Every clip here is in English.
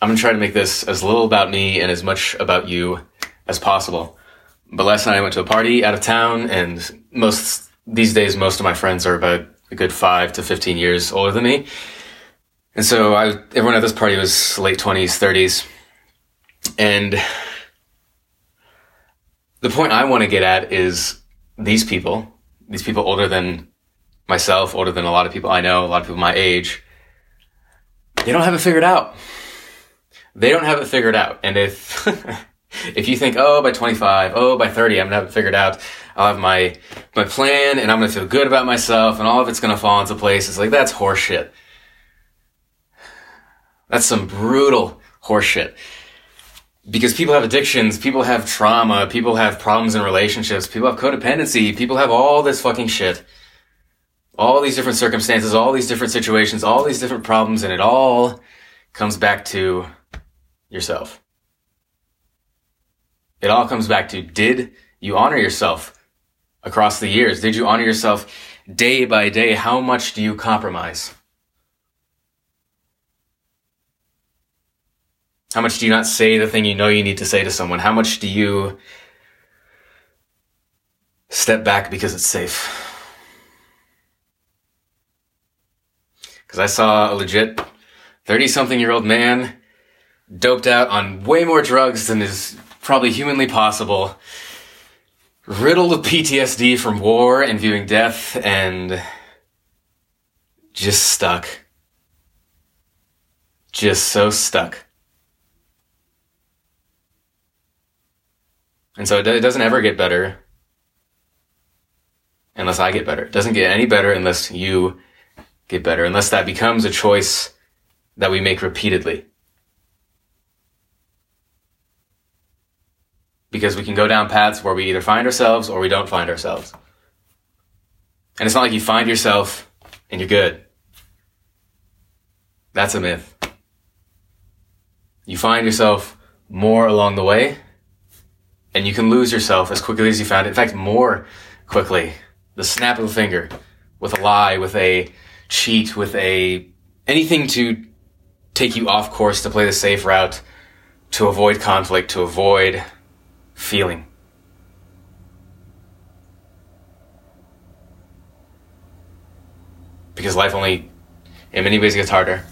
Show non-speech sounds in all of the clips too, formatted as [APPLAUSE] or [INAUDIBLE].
I'm gonna try to make this as little about me and as much about you as possible. But last night I went to a party out of town, and most these days most of my friends are about a good five to fifteen years older than me, and so I everyone at this party was late twenties, thirties, and the point I want to get at is these people, these people older than myself, older than a lot of people I know, a lot of people my age, they don't have it figured out. They don't have it figured out. And if, [LAUGHS] if you think, oh, by 25, oh, by 30, I'm gonna have it figured out. I'll have my, my plan and I'm gonna feel good about myself and all of it's gonna fall into place. It's like, that's horseshit. That's some brutal horseshit. Because people have addictions, people have trauma, people have problems in relationships, people have codependency, people have all this fucking shit. All these different circumstances, all these different situations, all these different problems, and it all comes back to yourself. It all comes back to did you honor yourself across the years? Did you honor yourself day by day? How much do you compromise? How much do you not say the thing you know you need to say to someone? How much do you step back because it's safe? Because I saw a legit 30 something year old man doped out on way more drugs than is probably humanly possible, riddled with PTSD from war and viewing death, and just stuck. Just so stuck. And so it, doesn't ever get better unless I get better. It doesn't get any better unless you get better, unless that becomes a choice that we make repeatedly. Because we can go down paths where we either find ourselves or we don't find ourselves. And it's not like you find yourself and you're good. That's a myth. You find yourself more along the way and you can lose yourself as quickly as you found it. In fact, more quickly. The snap of a finger with a lie, with a cheat, with a anything to take you off course to play the safe route, to avoid conflict, to avoid feeling. Because life only, in many ways, gets harder.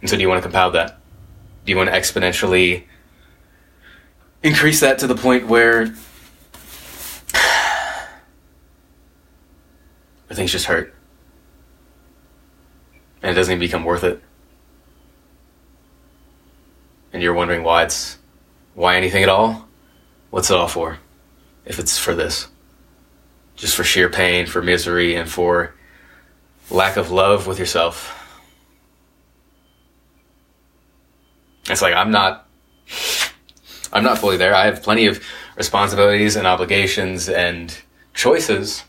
And so, do you want to compound that? Do you want to exponentially increase that to the point where, [SIGHS] where things just hurt? And it doesn't even become worth it. And you're wondering why it's why anything at all? What's it all for? If it's for this. Just for sheer pain, for misery, and for lack of love with yourself. It's like I'm not I'm not fully there. I have plenty of responsibilities and obligations and choices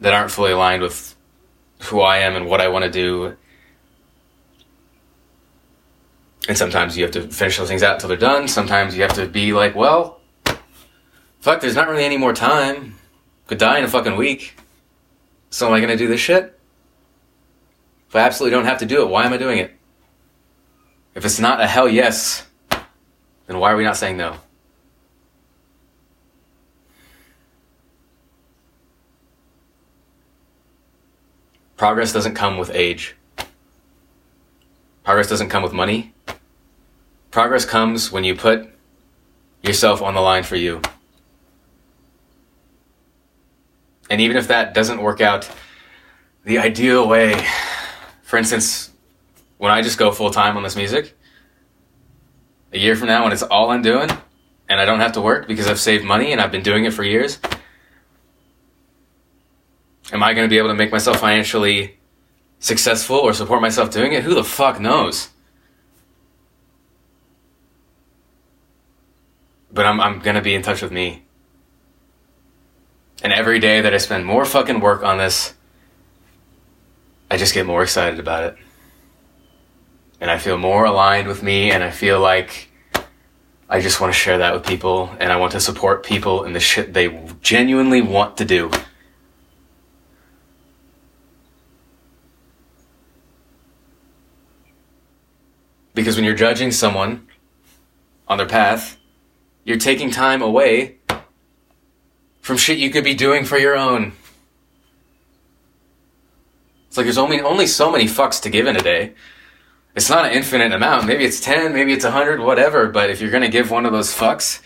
that aren't fully aligned with who I am and what I want to do and sometimes you have to finish those things out until they're done. Sometimes you have to be like, well, fuck, there's not really any more time. Could die in a fucking week. So am I gonna do this shit? If I absolutely don't have to do it, why am I doing it? If it's not a hell yes, then why are we not saying no? Progress doesn't come with age. Progress doesn't come with money. Progress comes when you put yourself on the line for you. And even if that doesn't work out the ideal way, for instance, when I just go full time on this music, a year from now when it's all I'm doing and I don't have to work because I've saved money and I've been doing it for years, am I going to be able to make myself financially successful or support myself doing it? Who the fuck knows? But I'm, I'm gonna be in touch with me. And every day that I spend more fucking work on this, I just get more excited about it. And I feel more aligned with me, and I feel like I just want to share that with people, and I want to support people in the shit they genuinely want to do. Because when you're judging someone on their path, you're taking time away from shit you could be doing for your own. It's like there's only only so many fucks to give in a day. It's not an infinite amount. Maybe it's 10, maybe it's 100, whatever, but if you're going to give one of those fucks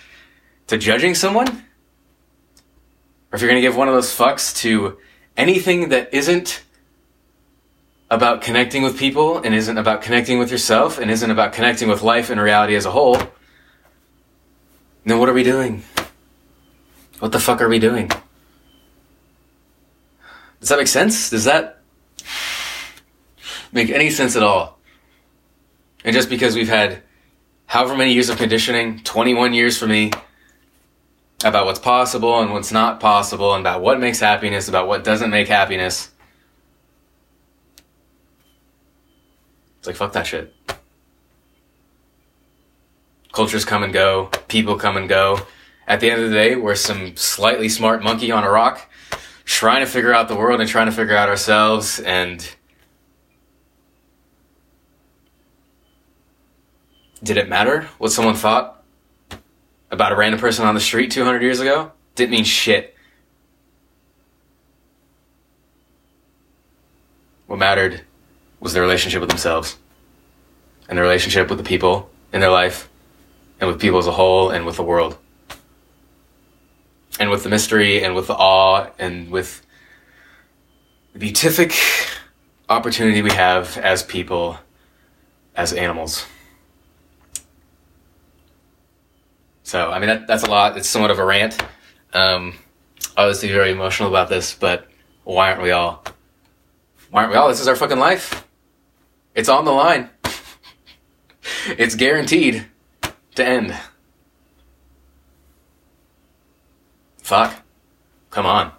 to judging someone, or if you're going to give one of those fucks to anything that isn't about connecting with people and isn't about connecting with yourself and isn't about connecting with life and reality as a whole, then what are we doing? What the fuck are we doing? Does that make sense? Does that make any sense at all? And just because we've had however many years of conditioning, 21 years for me, about what's possible and what's not possible, and about what makes happiness, about what doesn't make happiness. It's like, fuck that shit. Cultures come and go, people come and go. At the end of the day, we're some slightly smart monkey on a rock trying to figure out the world and trying to figure out ourselves and did it matter what someone thought about a random person on the street 200 years ago? Didn't mean shit. What mattered was their relationship with themselves and their relationship with the people in their life and with people as a whole and with the world. And with the mystery and with the awe and with the beatific opportunity we have as people, as animals. So, I mean, that, that's a lot. It's somewhat of a rant. Um, obviously, very emotional about this, but why aren't we all? Why aren't we all? This is our fucking life. It's on the line. it's guaranteed to end. Fuck. Come on.